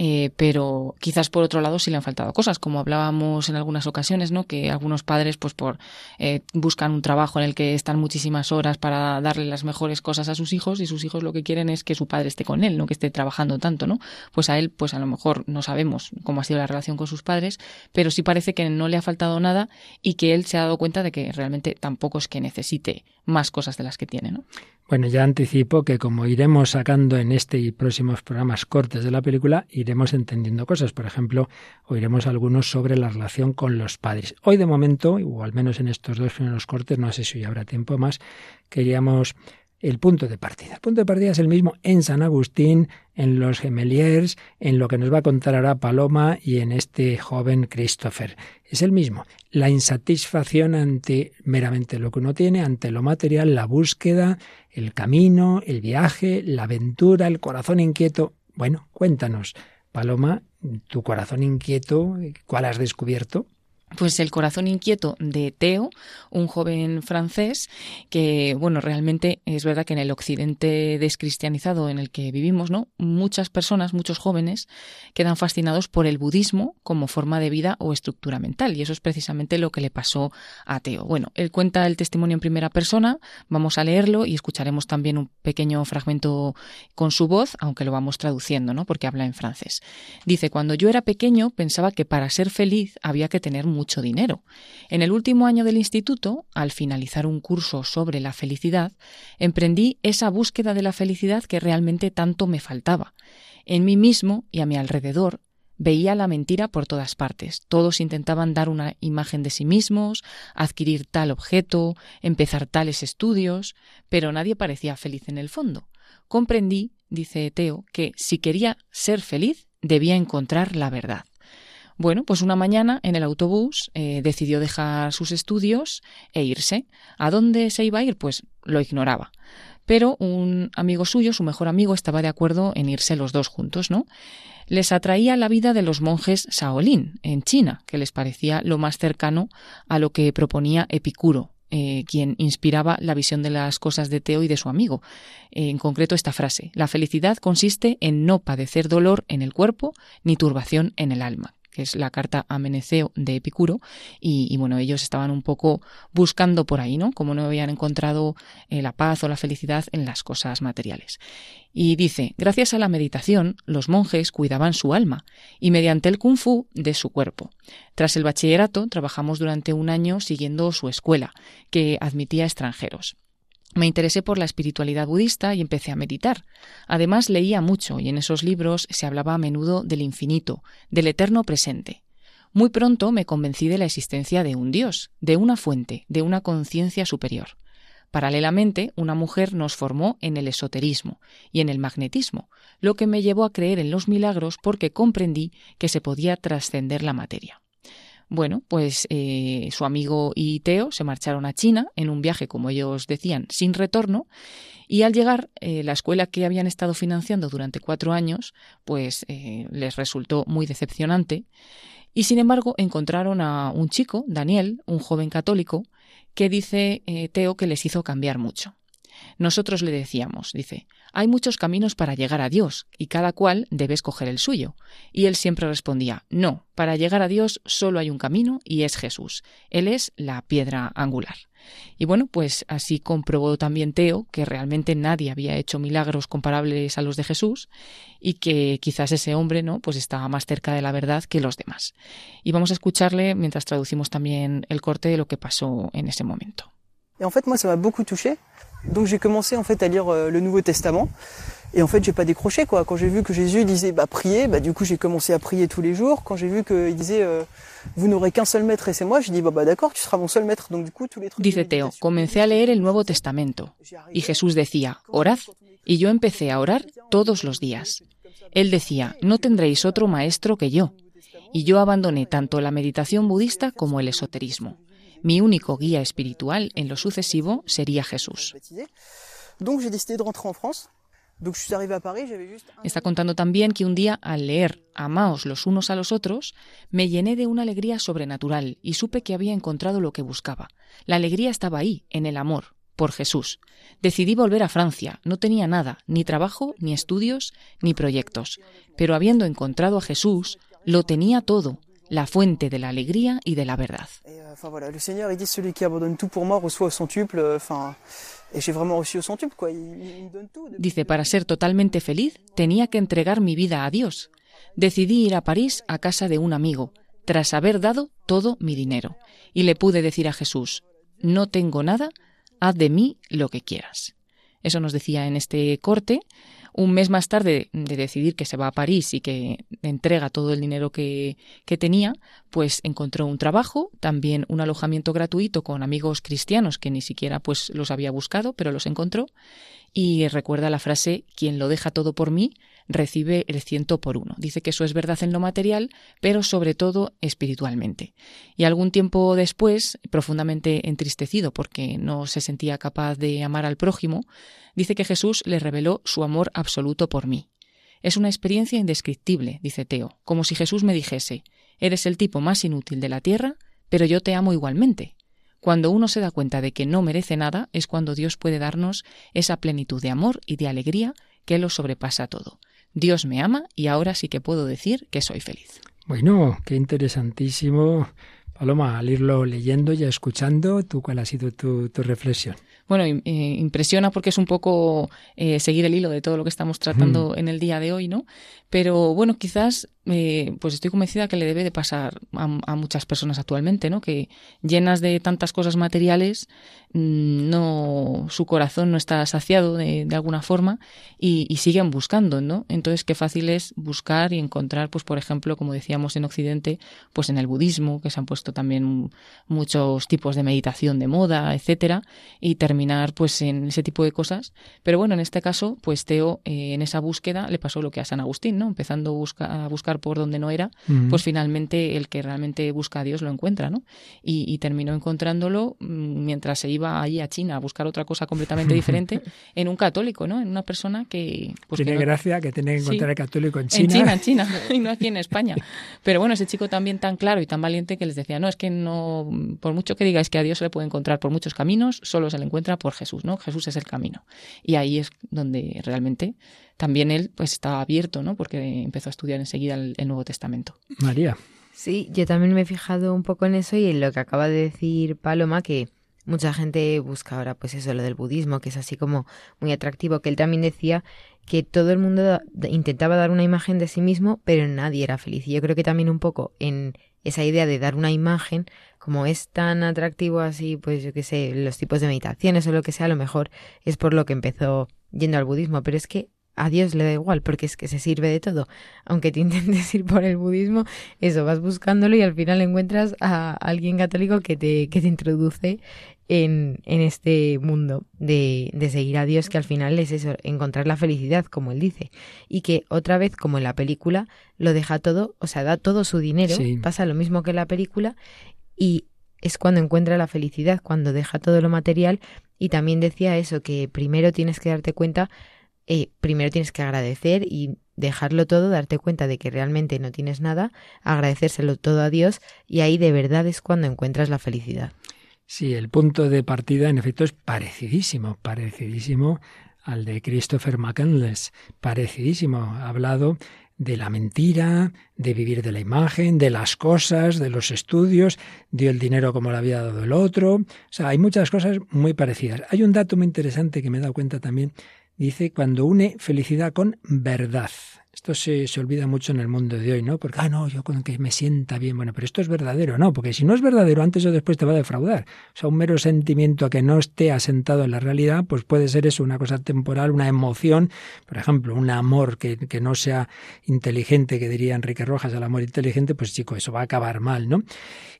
eh, pero quizás por otro lado sí le han faltado cosas, como hablábamos en algunas ocasiones, ¿no? Que algunos padres, pues por eh, buscan un trabajo en el que están muchísimas horas para darle las mejores cosas a sus hijos y sus hijos lo que quieren es que su padre esté con él, no que esté trabajando tanto, ¿no? Pues a él, pues a lo mejor no sabemos cómo ha sido la relación con sus padres, pero sí parece que no le ha faltado nada y que él se ha dado cuenta de que realmente tampoco es que necesite más cosas de las que tiene, ¿no? Bueno, ya anticipo que como iremos sacando en este y próximos programas cortes de la película, iremos entendiendo cosas. Por ejemplo, oiremos algunos sobre la relación con los padres. Hoy de momento, o al menos en estos dos primeros cortes, no sé si hoy habrá tiempo más, queríamos el punto de partida. El punto de partida es el mismo en San Agustín, en los Gemeliers, en lo que nos va a contar ahora Paloma y en este joven Christopher. Es el mismo. La insatisfacción ante meramente lo que uno tiene, ante lo material, la búsqueda, el camino, el viaje, la aventura, el corazón inquieto. Bueno, cuéntanos, Paloma, tu corazón inquieto, ¿cuál has descubierto? Pues el corazón inquieto de Theo, un joven francés que, bueno, realmente es verdad que en el occidente descristianizado en el que vivimos, ¿no? Muchas personas, muchos jóvenes quedan fascinados por el budismo como forma de vida o estructura mental y eso es precisamente lo que le pasó a Theo. Bueno, él cuenta el testimonio en primera persona, vamos a leerlo y escucharemos también un pequeño fragmento con su voz, aunque lo vamos traduciendo, ¿no? Porque habla en francés. Dice, cuando yo era pequeño pensaba que para ser feliz había que tener dinero. En el último año del instituto, al finalizar un curso sobre la felicidad, emprendí esa búsqueda de la felicidad que realmente tanto me faltaba. En mí mismo y a mi alrededor veía la mentira por todas partes. Todos intentaban dar una imagen de sí mismos, adquirir tal objeto, empezar tales estudios, pero nadie parecía feliz en el fondo. Comprendí, dice Teo, que si quería ser feliz debía encontrar la verdad. Bueno, pues una mañana en el autobús eh, decidió dejar sus estudios e irse. ¿A dónde se iba a ir? Pues lo ignoraba. Pero un amigo suyo, su mejor amigo, estaba de acuerdo en irse los dos juntos, ¿no? Les atraía la vida de los monjes Shaolin en China, que les parecía lo más cercano a lo que proponía Epicuro, eh, quien inspiraba la visión de las cosas de Teo y de su amigo. Eh, en concreto esta frase, la felicidad consiste en no padecer dolor en el cuerpo ni turbación en el alma que es la carta a Meneceo de Epicuro, y, bueno, ellos estaban un poco buscando por ahí, ¿no? Como no habían encontrado eh, la paz o la felicidad en las cosas materiales. Y dice, gracias a la meditación, los monjes cuidaban su alma y mediante el kung fu de su cuerpo. Tras el bachillerato, trabajamos durante un año siguiendo su escuela, que admitía extranjeros. Me interesé por la espiritualidad budista y empecé a meditar. Además leía mucho y en esos libros se hablaba a menudo del infinito, del eterno presente. Muy pronto me convencí de la existencia de un Dios, de una fuente, de una conciencia superior. Paralelamente, una mujer nos formó en el esoterismo y en el magnetismo, lo que me llevó a creer en los milagros porque comprendí que se podía trascender la materia. Bueno, pues eh, su amigo y Teo se marcharon a China en un viaje, como ellos decían, sin retorno, y al llegar, eh, la escuela que habían estado financiando durante cuatro años, pues eh, les resultó muy decepcionante, y sin embargo encontraron a un chico, Daniel, un joven católico, que dice Teo que les hizo cambiar mucho. Nosotros le decíamos, dice, hay muchos caminos para llegar a Dios y cada cual debe escoger el suyo. Y él siempre respondía, no, para llegar a Dios solo hay un camino y es Jesús. Él es la piedra angular. Y bueno, pues así comprobó también Teo que realmente nadie había hecho milagros comparables a los de Jesús y que quizás ese hombre, ¿no? Pues estaba más cerca de la verdad que los demás. Y vamos a escucharle mientras traducimos también el corte de lo que pasó en ese momento. Et en fait, moi, ça m'a beaucoup touché. Donc j'ai commencé en fait à lire euh, le Nouveau Testament. Et en fait, j'ai pas décroché quoi. Quand j'ai vu que Jésus disait bah priez, bah du coup j'ai commencé à prier tous les jours. Quand j'ai vu qu'il disait euh, vous n'aurez qu'un seul maître et c'est moi, j'ai dit bah, bah d'accord, tu seras mon seul maître. Donc du coup tous les trucs. Dice Teo, comencé a leer el Nuevo Testamento y Jesús decía orad y yo empecé a orar todos los días. Él decía no tendréis otro maestro que yo. Y yo abandoné tanto la meditación budista como el esoterismo. Mi único guía espiritual en lo sucesivo sería Jesús. Está contando también que un día al leer Amaos los unos a los otros, me llené de una alegría sobrenatural y supe que había encontrado lo que buscaba. La alegría estaba ahí, en el amor, por Jesús. Decidí volver a Francia. No tenía nada, ni trabajo, ni estudios, ni proyectos. Pero habiendo encontrado a Jesús, lo tenía todo, la fuente de la alegría y de la verdad. Dice, para ser totalmente feliz tenía que entregar mi vida a Dios. Decidí ir a París a casa de un amigo, tras haber dado todo mi dinero, y le pude decir a Jesús, no tengo nada, haz de mí lo que quieras. Eso nos decía en este corte un mes más tarde de decidir que se va a París y que entrega todo el dinero que, tenía, pues encontró un trabajo, también un alojamiento gratuito con amigos cristianos que ni siquiera pues los había buscado, pero los encontró. Y recuerda la frase quien lo deja todo por mí recibe el ciento por uno. Dice que eso es verdad en lo material, pero sobre todo espiritualmente. Y algún tiempo después, profundamente entristecido porque no se sentía capaz de amar al prójimo, dice que Jesús le reveló su amor absoluto por mí. Es una experiencia indescriptible, dice Teo, como si Jesús me dijese, eres el tipo más inútil de la tierra, pero yo te amo igualmente. Cuando uno se da cuenta de que no merece nada es cuando Dios puede darnos esa plenitud de amor y de alegría que lo sobrepasa todo. Dios me ama y ahora sí que puedo decir que soy feliz. Bueno, qué interesantísimo. Paloma, al irlo leyendo y escuchando, ¿tú cuál ha sido tu, tu reflexión? bueno, eh, impresiona porque es un poco eh, seguir el hilo de todo lo que estamos tratando en el día de hoy, ¿no? Pero bueno, quizás eh, pues estoy convencida que le debe de pasar a, muchas personas actualmente, ¿no? Que llenas de tantas cosas materiales, mm, no, su corazón no está saciado de, alguna forma y, siguen buscando, ¿no? Entonces, qué fácil es buscar y encontrar, pues, por ejemplo, como decíamos en Occidente, pues en el budismo, que se han puesto también muchos tipos de meditación de moda, etcétera, y terminar, pues, en ese tipo de cosas. Pero bueno, en este caso, pues Teo, eh, en esa búsqueda, le pasó lo que a San Agustín, ¿no? Empezando a buscar por donde no era, pues finalmente el que realmente busca a Dios lo encuentra, ¿no? Y, terminó encontrándolo mm, mientras se iba allí a China a buscar otra cosa completamente diferente en un católico, ¿no? En una persona que... Pues tiene gracia que tiene que encontrar el católico en China. En China, en China, y no aquí en España. Pero bueno, ese chico también tan claro y tan valiente que les decía, no, es que no, por mucho que digáis que a Dios se le puede encontrar por muchos caminos, solo se le encuentra por Jesús, ¿no? Jesús es el camino. Y ahí es donde realmente también él pues estaba abierto, ¿no? Porque empezó a estudiar enseguida el, Nuevo Testamento. María. Sí, yo también me he fijado un poco en eso y en lo que acaba de decir Paloma, que mucha gente busca ahora pues eso, lo del budismo, que es así como muy atractivo, que él también decía que todo el mundo intentaba dar una imagen de sí mismo, pero nadie era feliz. Y yo creo que también un poco en esa idea de dar una imagen, como es tan atractivo así, pues yo qué sé, los tipos de meditaciones o lo que sea, a lo mejor es por lo que empezó yendo al budismo, pero es que a Dios le da igual, porque es que se sirve de todo. Aunque te intentes ir por el budismo, eso, vas buscándolo y al final encuentras a alguien católico que te, que te introduce en, en este mundo de, de seguir a Dios, que al final es eso, encontrar la felicidad, como él dice. Y que otra vez, como en la película, lo deja todo, o sea, da todo su dinero, pasa lo mismo que en la película, y es cuando encuentra la felicidad, cuando deja todo lo material. Y también decía eso, que primero tienes que darte cuenta eh, primero tienes que agradecer y dejarlo todo, darte cuenta de que realmente no tienes nada, agradecérselo todo a Dios y ahí de verdad es cuando encuentras la felicidad. Sí, el punto de partida en efecto es parecidísimo, parecidísimo al de Christopher McCandless, parecidísimo. Ha hablado de la mentira, de vivir de la imagen, de las cosas, de los estudios, dio el dinero como le había dado el otro. O sea, hay muchas cosas muy parecidas. Hay un dato muy interesante que me he dado cuenta también dice cuando une felicidad con verdad. Esto se, se, olvida mucho en el mundo de hoy, ¿no? Porque, ah, no, yo con que me sienta bien. Bueno, pero esto es verdadero, ¿no? Porque si no es verdadero, antes o después te va a defraudar. O sea, un mero sentimiento que no esté asentado en la realidad, pues puede ser eso, una cosa temporal, una emoción, por ejemplo, un amor que, que no sea inteligente, que diría Enrique Rojas, el amor inteligente, pues chico, eso va a acabar mal, ¿no?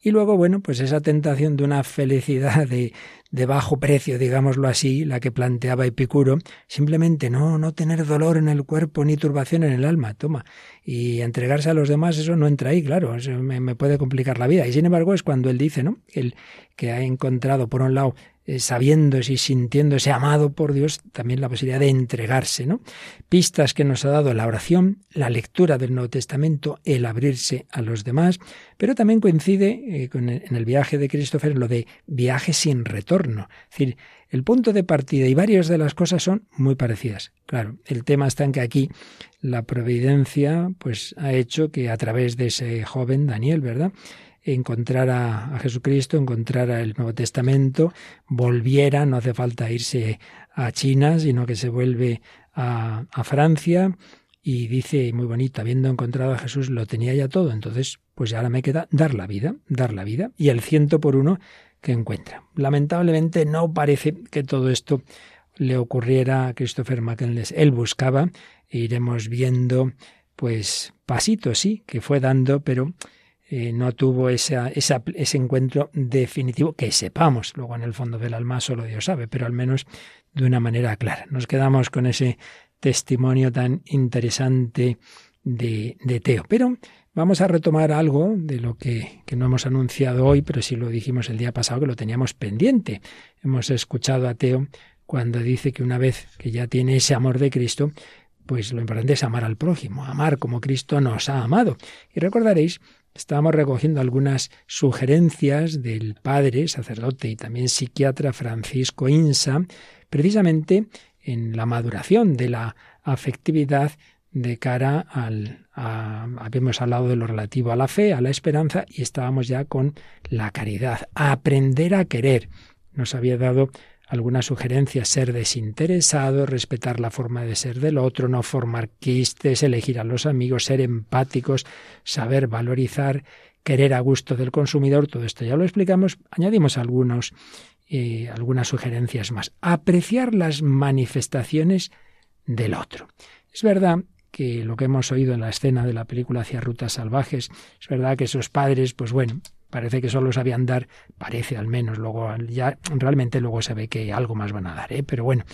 Y luego, bueno, pues esa tentación de una felicidad de, de bajo precio, digámoslo así, la que planteaba Epicuro, simplemente no, no tener dolor en el cuerpo ni turbación en el alma, toma, y entregarse a los demás, eso no entra ahí, claro, eso me, me puede complicar la vida. Y sin embargo es cuando él dice, ¿no? El que ha encontrado, por un lado, eh, sabiéndose y sintiéndose amado por Dios, también la posibilidad de entregarse, ¿no? Pistas que nos ha dado la oración, la lectura del Nuevo Testamento, el abrirse a los demás, pero también coincide eh, con en el viaje de Christopher lo de viaje sin retorno. Es decir, el punto de partida y varias de las cosas son muy parecidas. Claro, el tema está en que aquí la providencia pues ha hecho que a través de ese joven Daniel, ¿verdad? Encontrara a Jesucristo, encontrara el Nuevo Testamento, volviera, no hace falta irse a China, sino que se vuelve a, a Francia y dice muy bonito, habiendo encontrado a Jesús lo tenía ya todo, entonces pues ahora me queda dar la vida, dar la vida y el ciento por uno que encuentra. Lamentablemente no parece que todo esto le ocurriera a Christopher McCandless. Él buscaba, e iremos viendo pues pasitos, sí, que fue dando, pero eh, no tuvo ese encuentro definitivo, que sepamos, luego en el fondo del alma solo Dios sabe, pero al menos de una manera clara. Nos quedamos con ese testimonio tan interesante de, de Teo. Pero vamos a retomar algo de lo que, que, no hemos anunciado hoy, pero sí lo dijimos el día pasado que lo teníamos pendiente. Hemos escuchado a Teo cuando dice que una vez que ya tiene ese amor de Cristo, pues lo importante es amar al prójimo, amar como Cristo nos ha amado. Y recordaréis Estábamos recogiendo algunas sugerencias del padre, sacerdote y también psiquiatra Francisco Insa, precisamente en la maduración de la afectividad de cara al... habíamos hablado de lo relativo a la fe, a la esperanza y estábamos ya con la caridad, a aprender a querer. Nos había dado algunas sugerencias, ser desinteresado, respetar la forma de ser del otro, no formar quistes, elegir a los amigos, ser empáticos, saber valorizar, querer a gusto del consumidor, todo esto ya lo explicamos, añadimos algunos, eh, algunas sugerencias más. Apreciar las manifestaciones del otro. Es verdad que lo que hemos oído en la escena de la película hacia rutas salvajes, es verdad que esos padres, pues bueno, Parece que solo sabían dar, parece al menos, luego ya realmente luego se ve que algo más van a dar, ¿eh? pero bueno,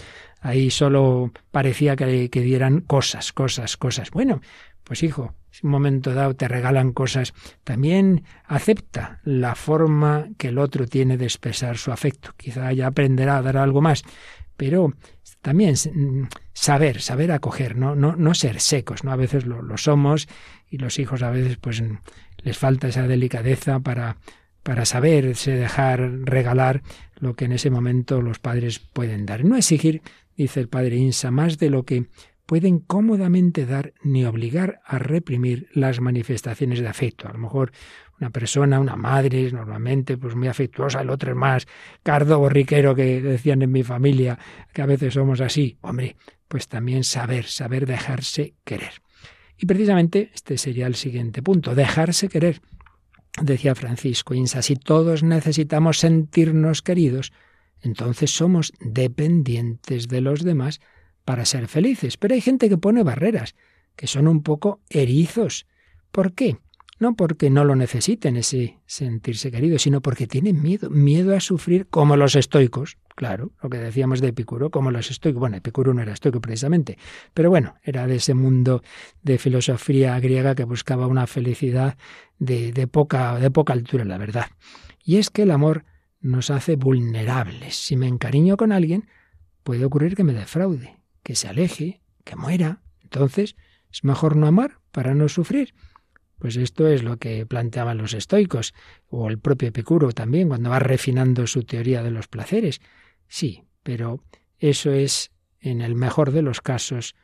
ahí solo parecía que, que dieran cosas, cosas, cosas. Bueno, pues hijo, si un momento dado te regalan cosas, también acepta la forma que el otro tiene de expresar su afecto. Quizá ya aprenderá a dar algo más, pero también saber, saber acoger, no, no, no ser secos, ¿no? A veces lo, lo somos y los hijos a veces pues les falta esa delicadeza para, para saberse dejar regalar lo que en ese momento los padres pueden dar. No exigir, dice el padre Insa, más de lo que pueden cómodamente dar ni obligar a reprimir las manifestaciones de afecto. A lo mejor una persona, una madre, normalmente pues muy afectuosa, el otro es más cardo borriquero que decían en mi familia, que a veces somos así. Hombre, pues también saber, saber dejarse querer. Y precisamente este sería el siguiente punto, dejarse querer. Decía Francisco Insa, si todos necesitamos sentirnos queridos, entonces somos dependientes de los demás para ser felices. Pero hay gente que pone barreras, que son un poco erizos. ¿Por qué? No porque no lo necesiten ese sentirse queridos, sino porque tienen miedo, miedo a sufrir como los estoicos. Claro, lo que decíamos de Epicuro, como los estoicos. Bueno, Epicuro no era estoico precisamente, pero bueno, era de ese mundo de filosofía griega que buscaba una felicidad de, de, poca, de poca altura, la verdad. Y es que el amor nos hace vulnerables. Si me encariño con alguien, puede ocurrir que me defraude, que se aleje, que muera. Entonces, es mejor no amar para no sufrir. Pues esto es lo que planteaban los estoicos, o el propio Epicuro también, cuando va refinando su teoría de los placeres. Sí, pero eso es, en el mejor de los casos,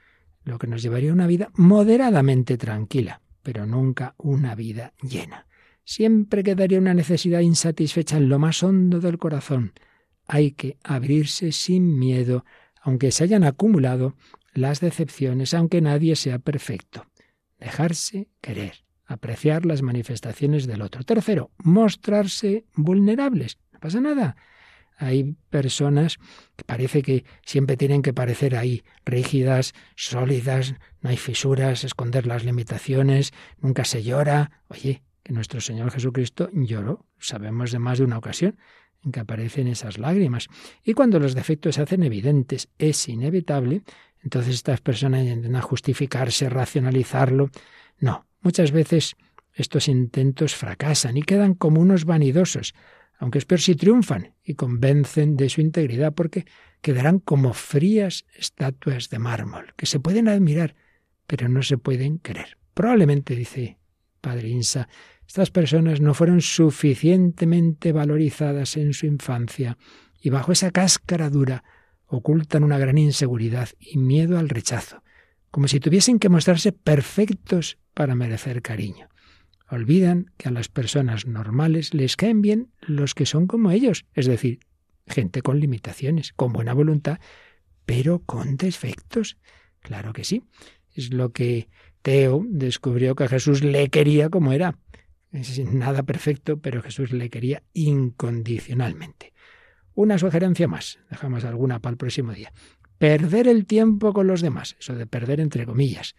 lo que nos llevaría a una vida moderadamente tranquila, pero nunca una vida llena. Siempre quedaría una necesidad insatisfecha en lo más hondo del corazón. Hay que abrirse sin miedo, aunque se hayan acumulado las decepciones, aunque nadie sea perfecto. Dejarse querer apreciar las manifestaciones del otro. Tercero, mostrarse vulnerables. No pasa nada. Hay personas que parece que siempre tienen que parecer ahí rígidas, sólidas, no hay fisuras, esconder las limitaciones, nunca se llora. Oye, que nuestro Señor Jesucristo lloró, sabemos de más de una ocasión en que aparecen esas lágrimas. Y cuando los defectos se hacen evidentes, es inevitable, entonces estas personas intentan justificarse, racionalizarlo. No, Muchas veces estos intentos fracasan y quedan como unos vanidosos, aunque es peor si triunfan y convencen de su integridad, porque quedarán como frías estatuas de mármol, que se pueden admirar, pero no se pueden querer. Probablemente, dice Padre Insa, estas personas no fueron suficientemente valorizadas en su infancia y bajo esa cáscara dura ocultan una gran inseguridad y miedo al rechazo, como si tuviesen que mostrarse perfectos para merecer cariño. Olvidan que a las personas normales les caen bien los que son como ellos, es decir, gente con limitaciones, con buena voluntad, pero con defectos. Claro que sí. Es lo que Teo descubrió que Jesús le quería como era. Es nada perfecto, pero Jesús le quería incondicionalmente. Una sugerencia más, dejamos alguna para el próximo día. Perder el tiempo con los demás, eso de perder entre comillas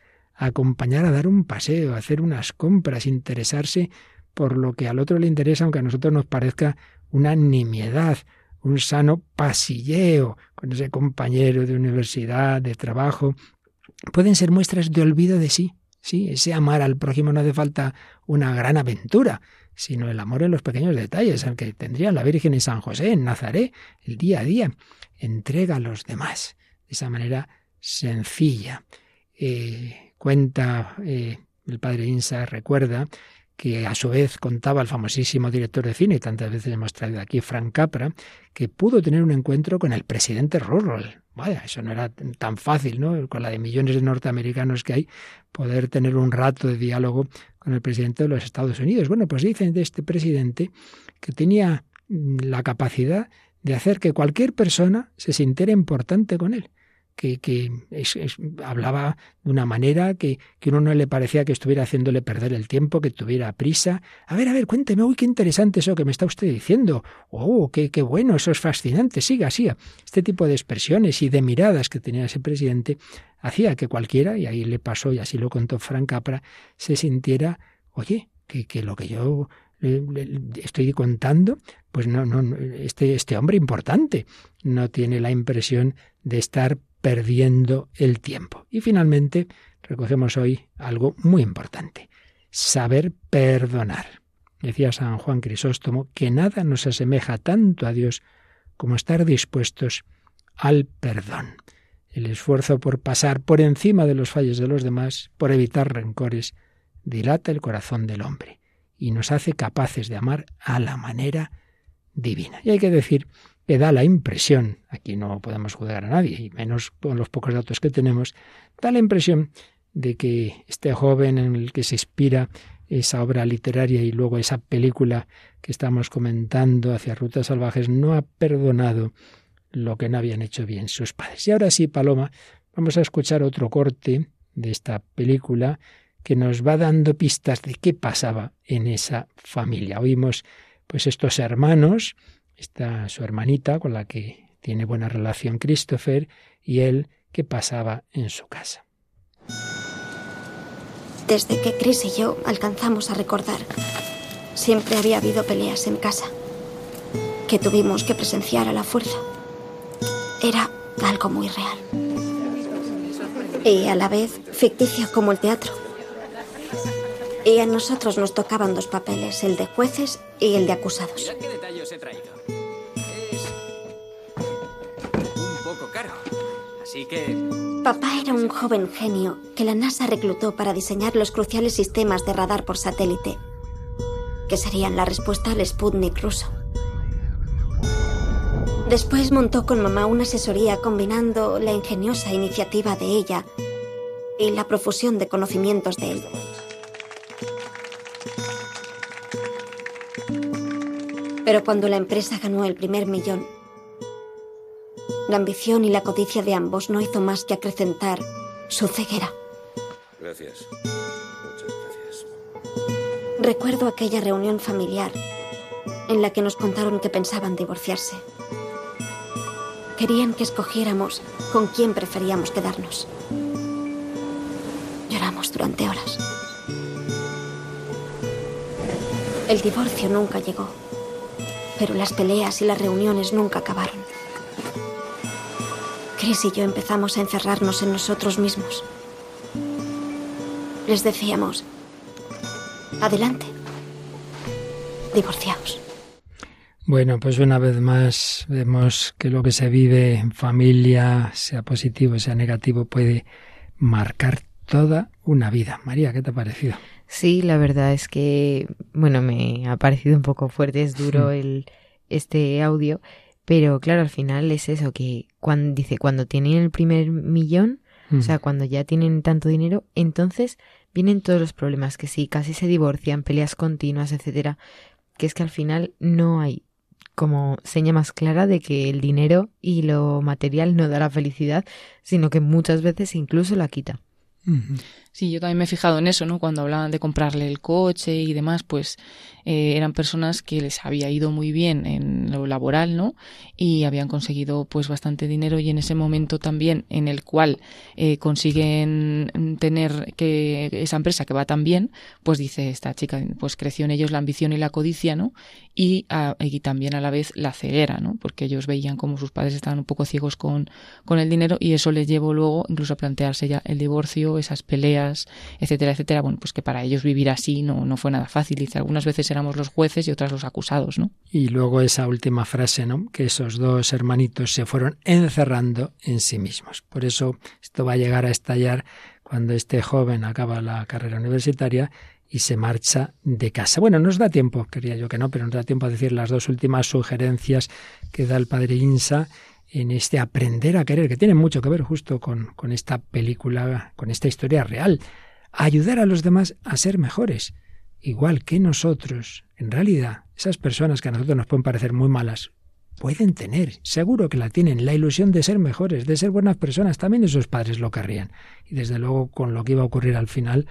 acompañar a dar un paseo, hacer unas compras, interesarse por lo que al otro le interesa, aunque a nosotros nos parezca una nimiedad, un sano pasilleo con ese compañero de universidad, de trabajo, pueden ser muestras de olvido de sí. Sí, ese amar al prójimo no hace falta una gran aventura, sino el amor en los pequeños detalles, al que tendría la Virgen en San José, en Nazaret, el día a día. Entrega a los demás de esa manera sencilla. Eh, Cuenta eh, el padre Insa, recuerda que a su vez contaba el famosísimo director de cine, tantas veces hemos traído aquí, Frank Capra, que pudo tener un encuentro con el presidente Rural. Vaya, eso no era tan fácil, ¿no? Con la de millones de norteamericanos que hay, poder tener un rato de diálogo con el presidente de los Estados Unidos. Bueno, pues dicen de este presidente que tenía la capacidad de hacer que cualquier persona se sintiera importante con él que, hablaba de una manera que, que uno no le parecía que estuviera haciéndole perder el tiempo, que tuviera prisa. A ver, a ver, cuénteme, uy, qué interesante eso que me está usted diciendo. Oh, qué, qué bueno, eso es fascinante, siga, siga. Este tipo de expresiones y de miradas que tenía ese presidente hacía que cualquiera, y ahí le pasó, y así lo contó Frank Capra, se sintiera, oye, que, que lo que yo estoy contando, pues no, no, este, este hombre importante no tiene la impresión de estar perdiendo el tiempo. Y finalmente, recogemos hoy algo muy importante, saber perdonar. Decía San Juan Crisóstomo que nada nos asemeja tanto a Dios como estar dispuestos al perdón. El esfuerzo por pasar por encima de los fallos de los demás, por evitar rencores, dilata el corazón del hombre y nos hace capaces de amar a la manera divina. Y hay que decir que da la impresión, aquí no podemos juzgar a nadie, y menos con los pocos datos que tenemos, da la impresión de que este joven en el que se inspira esa obra literaria y luego esa película que estamos comentando hacia Rutas Salvajes no ha perdonado lo que no habían hecho bien sus padres. Y ahora sí, Paloma, vamos a escuchar otro corte de esta película que nos va dando pistas de qué pasaba en esa familia. Oímos pues estos hermanos, esta su hermanita con la que tiene buena relación Christopher y él qué pasaba en su casa. Desde que Chris y yo alcanzamos a recordar, siempre había habido peleas en casa que tuvimos que presenciar a la fuerza. Era algo muy real. Y a la vez ficticio como el teatro. Y a nosotros nos tocaban dos papeles, el de jueces y el de acusados. qué detalle os he traído. Papá era un joven genio que la NASA reclutó para diseñar los cruciales sistemas de radar por satélite, que serían la respuesta al Sputnik ruso. Después montó con mamá una asesoría combinando la ingeniosa iniciativa de ella y la profusión de conocimientos de él. Pero cuando la empresa ganó el primer millón, la ambición y la codicia de ambos no hizo más que acrecentar su ceguera. Gracias. Muchas gracias. Recuerdo aquella reunión familiar en la que nos contaron que pensaban divorciarse. Querían que escogiéramos con quién preferíamos quedarnos. Lloramos durante horas. El divorcio nunca llegó, pero las peleas y las reuniones nunca acabaron. Chris y yo empezamos a encerrarnos en nosotros mismos. Les decíamos, adelante, divorciaos. Bueno, pues una vez más vemos que lo que se vive en familia, sea positivo, sea negativo, puede marcar toda una vida. María, ¿qué te ha parecido? Sí, la verdad es que, bueno, me ha parecido un poco fuerte, es duro el, este audio, pero claro, al final es eso, que cuando dice, cuando tienen el primer millón, o sea, cuando ya tienen tanto dinero, entonces vienen todos los problemas, que sí, casi se divorcian, peleas continuas, etcétera, que es que al final no hay como seña más clara de que el dinero y lo material no da la felicidad, sino que muchas veces incluso la quita. Sí, yo también me he fijado en eso, ¿no? Cuando hablaban de comprarle el coche y demás, pues eh, eran personas que les había ido muy bien en lo laboral, ¿no? Y habían conseguido pues bastante dinero y en ese momento también en el cual eh, consiguen tener que esa empresa que va tan bien, pues dice esta chica, pues creció en ellos la ambición y la codicia, ¿no? Y, y también a la vez la ceguera, ¿no? Porque ellos veían como sus padres estaban un poco ciegos con, con el dinero y eso les llevó luego incluso a plantearse ya el divorcio, esas peleas, etcétera, etcétera. Bueno, pues que para ellos vivir así no, no fue nada fácil. Dice, algunas veces éramos los jueces y otras los acusados, ¿no? Y luego esa última frase, ¿no? Que esos dos hermanitos se fueron encerrando en sí mismos. Por eso esto va a llegar a estallar cuando este joven acaba la carrera universitaria y se marcha de casa. Bueno, nos da tiempo, quería yo que no, pero nos da tiempo a decir las dos últimas sugerencias que da el padre Insa en este aprender a querer, que tiene mucho que ver justo con, con esta película, con esta historia real. Ayudar a los demás a ser mejores igual que nosotros, en realidad, esas personas que a nosotros nos pueden parecer muy malas, pueden tener, seguro que la tienen, la ilusión de ser mejores, de ser buenas personas. También esos padres lo querrían. Y desde luego, con lo que iba a ocurrir al final,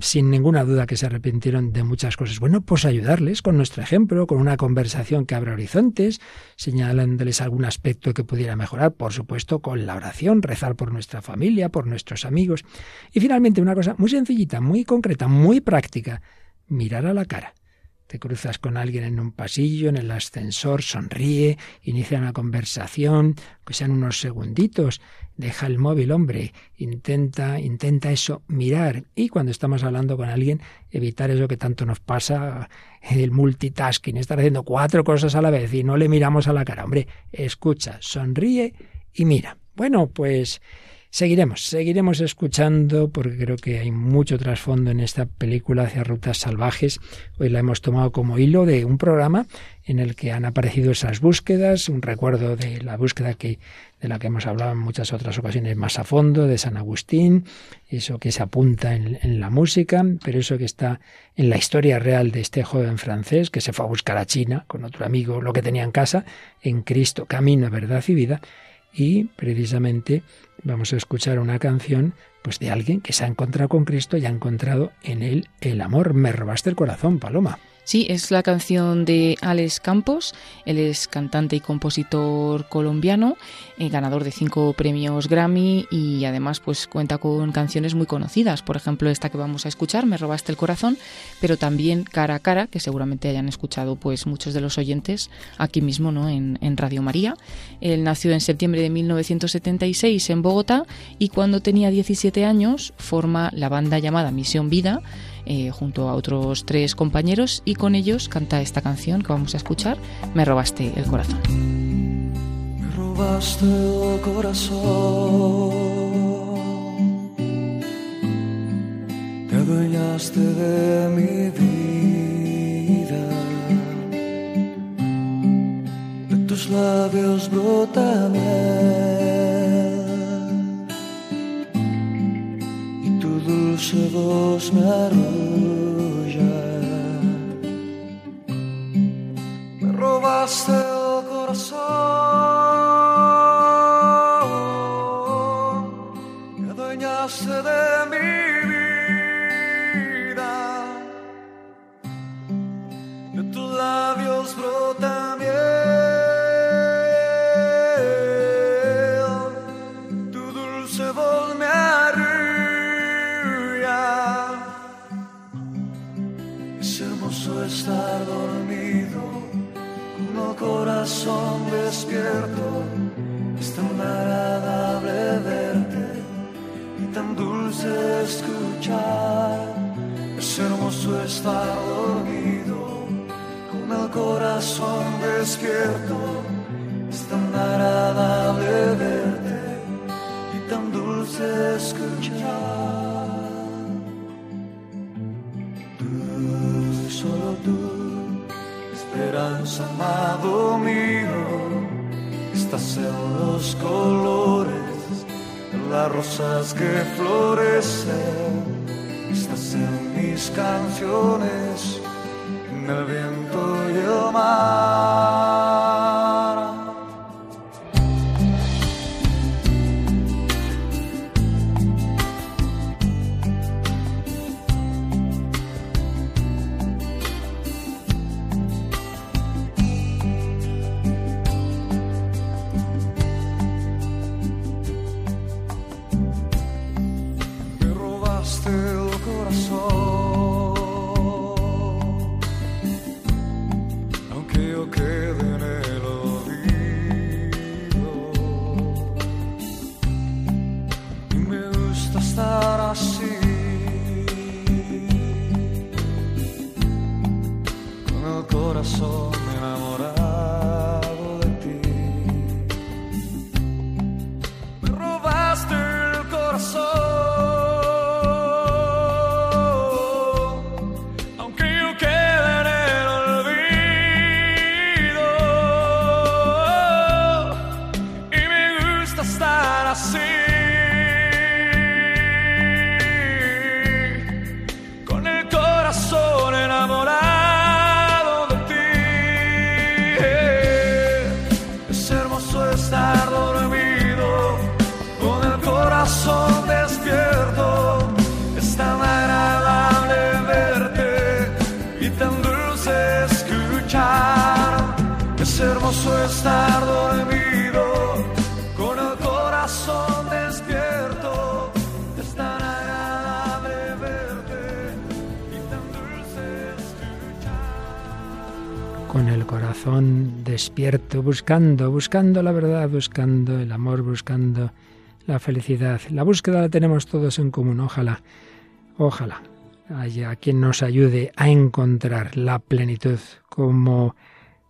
sin ninguna duda que se arrepintieron de muchas cosas. Bueno, pues ayudarles con nuestro ejemplo, con una conversación que abra horizontes, señalándoles algún aspecto que pudiera mejorar, por supuesto, con la oración, rezar por nuestra familia, por nuestros amigos. Y finalmente, una cosa muy sencillita, muy concreta, muy práctica, mirar a la cara. Te cruzas con alguien en un pasillo, en el ascensor, sonríe, inicia una conversación, que sean unos segunditos, deja el móvil, hombre, intenta, intenta eso, mirar. Y cuando estamos hablando con alguien, evitar eso que tanto nos pasa, el multitasking, estar haciendo cuatro cosas a la vez y no le miramos a la cara. Hombre, escucha, sonríe y mira. Bueno, pues Seguiremos, seguiremos escuchando porque creo que hay mucho trasfondo en esta película hacia rutas salvajes. Hoy la hemos tomado como hilo de un programa en el que han aparecido esas búsquedas, un recuerdo de la búsqueda que de la que hemos hablado en muchas otras ocasiones más a fondo, de San Agustín, eso que se apunta en, en la música, pero eso que está en la historia real de este joven francés que se fue a buscar a China con otro amigo, lo que tenía en casa, en Cristo, camino, verdad y vida, y precisamente vamos a escuchar una canción pues de alguien que se ha encontrado con Cristo y ha encontrado en él el amor. Me robaste el corazón, Paloma. Sí, es la canción de Alex Campos. Él es cantante y compositor colombiano, eh, ganador de cinco premios Grammy y además pues cuenta con canciones muy conocidas. Por ejemplo, esta que vamos a escuchar, Me robaste el corazón, pero también Cara a cara, que seguramente hayan escuchado pues muchos de los oyentes aquí mismo, ¿no? En, en Radio María. Él nació en septiembre de 1976 en Bogotá y cuando tenía 17 años forma la banda llamada Misión Vida eh, junto a otros tres compañeros y con ellos canta esta canción que vamos a escuchar, Me robaste el corazón. Me robaste el corazón, te adueñaste de mi vida, de tus labios brota dulce voz me arrulla. Me robaste el corazón, me adueñaste de mi con el corazón despierto. Es tan agradable verte y tan dulce escuchar. solo tú, esperanza, amado mío, estás en los colores de las rosas que florecen, mis canciones, en el viento despierto, buscando, buscando la verdad, buscando el amor, buscando la felicidad. La búsqueda la tenemos todos en común, ojalá, ojalá haya quien nos ayude a encontrar la plenitud, como,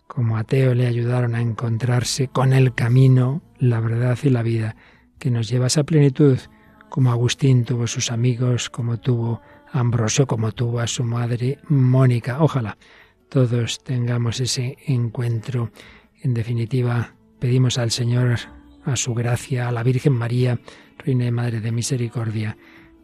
como a Teo le ayudaron a encontrarse con el camino, la verdad y la vida, que nos lleva a esa plenitud, como Agustín tuvo sus amigos, como tuvo Ambrosio, como tuvo a su madre Mónica. Ojalá todos tengamos ese encuentro. En definitiva, pedimos al Señor, a su gracia, a la Virgen María, Reina y Madre de Misericordia,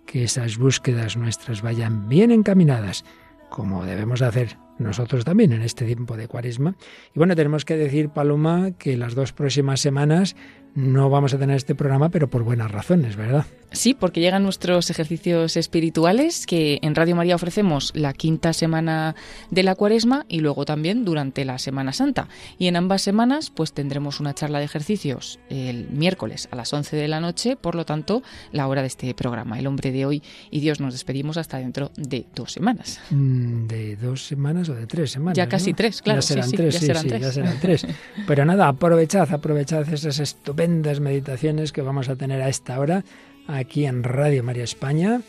que esas búsquedas nuestras vayan bien encaminadas, como debemos hacer nosotros también en este tiempo de cuaresma. Y bueno, tenemos que decir, Paloma, que las dos próximas semanas no vamos a tener este programa, pero por buenas razones, ¿verdad? Sí, porque llegan nuestros ejercicios espirituales que en Radio María ofrecemos la quinta semana de la cuaresma y luego también durante la Semana Santa. Y en ambas semanas pues tendremos una charla de ejercicios el miércoles a las 11 de la noche, por lo tanto la hora de este programa, El hombre de hoy y Dios. Nos despedimos hasta dentro de dos semanas. Mm, ¿De dos semanas o de tres semanas? Ya casi tres, claro. Ya serán sí, tres, ya sí, serán sí, tres. ya serán tres. Pero nada, aprovechad, aprovechad esas estupendas meditaciones que vamos a tener a esta hora aquí en Radio María España.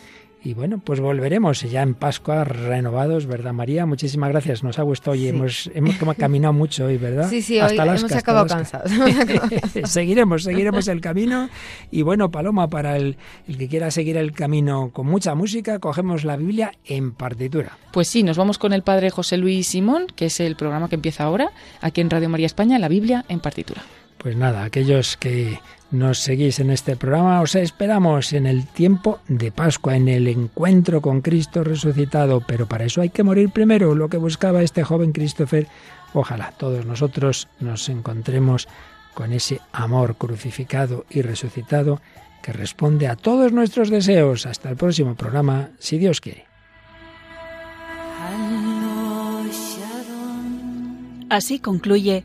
Y bueno, pues volveremos ya en Pascua renovados, ¿verdad, María? Muchísimas gracias. Nos ha gustado hoy. Sí. Hemos, hemos como caminado mucho hoy, ¿verdad? Sí, sí, Hasta hoy hemos acabado cansados. seguiremos, seguiremos el camino. Y bueno, Paloma, para el, el que quiera seguir el camino con mucha música, cogemos la Biblia en partitura. Pues sí, nos vamos con el padre José Luis Simón, que es el programa que empieza ahora, aquí en Radio María España, la Biblia en partitura. Pues nada, aquellos que nos seguís en este programa, os esperamos en el tiempo de Pascua, en el encuentro con Cristo resucitado, pero para eso hay que morir primero, lo que buscaba este joven Christopher. Ojalá todos nosotros nos encontremos con ese amor crucificado y resucitado que responde a todos nuestros deseos. Hasta el próximo programa, si Dios quiere. Así concluye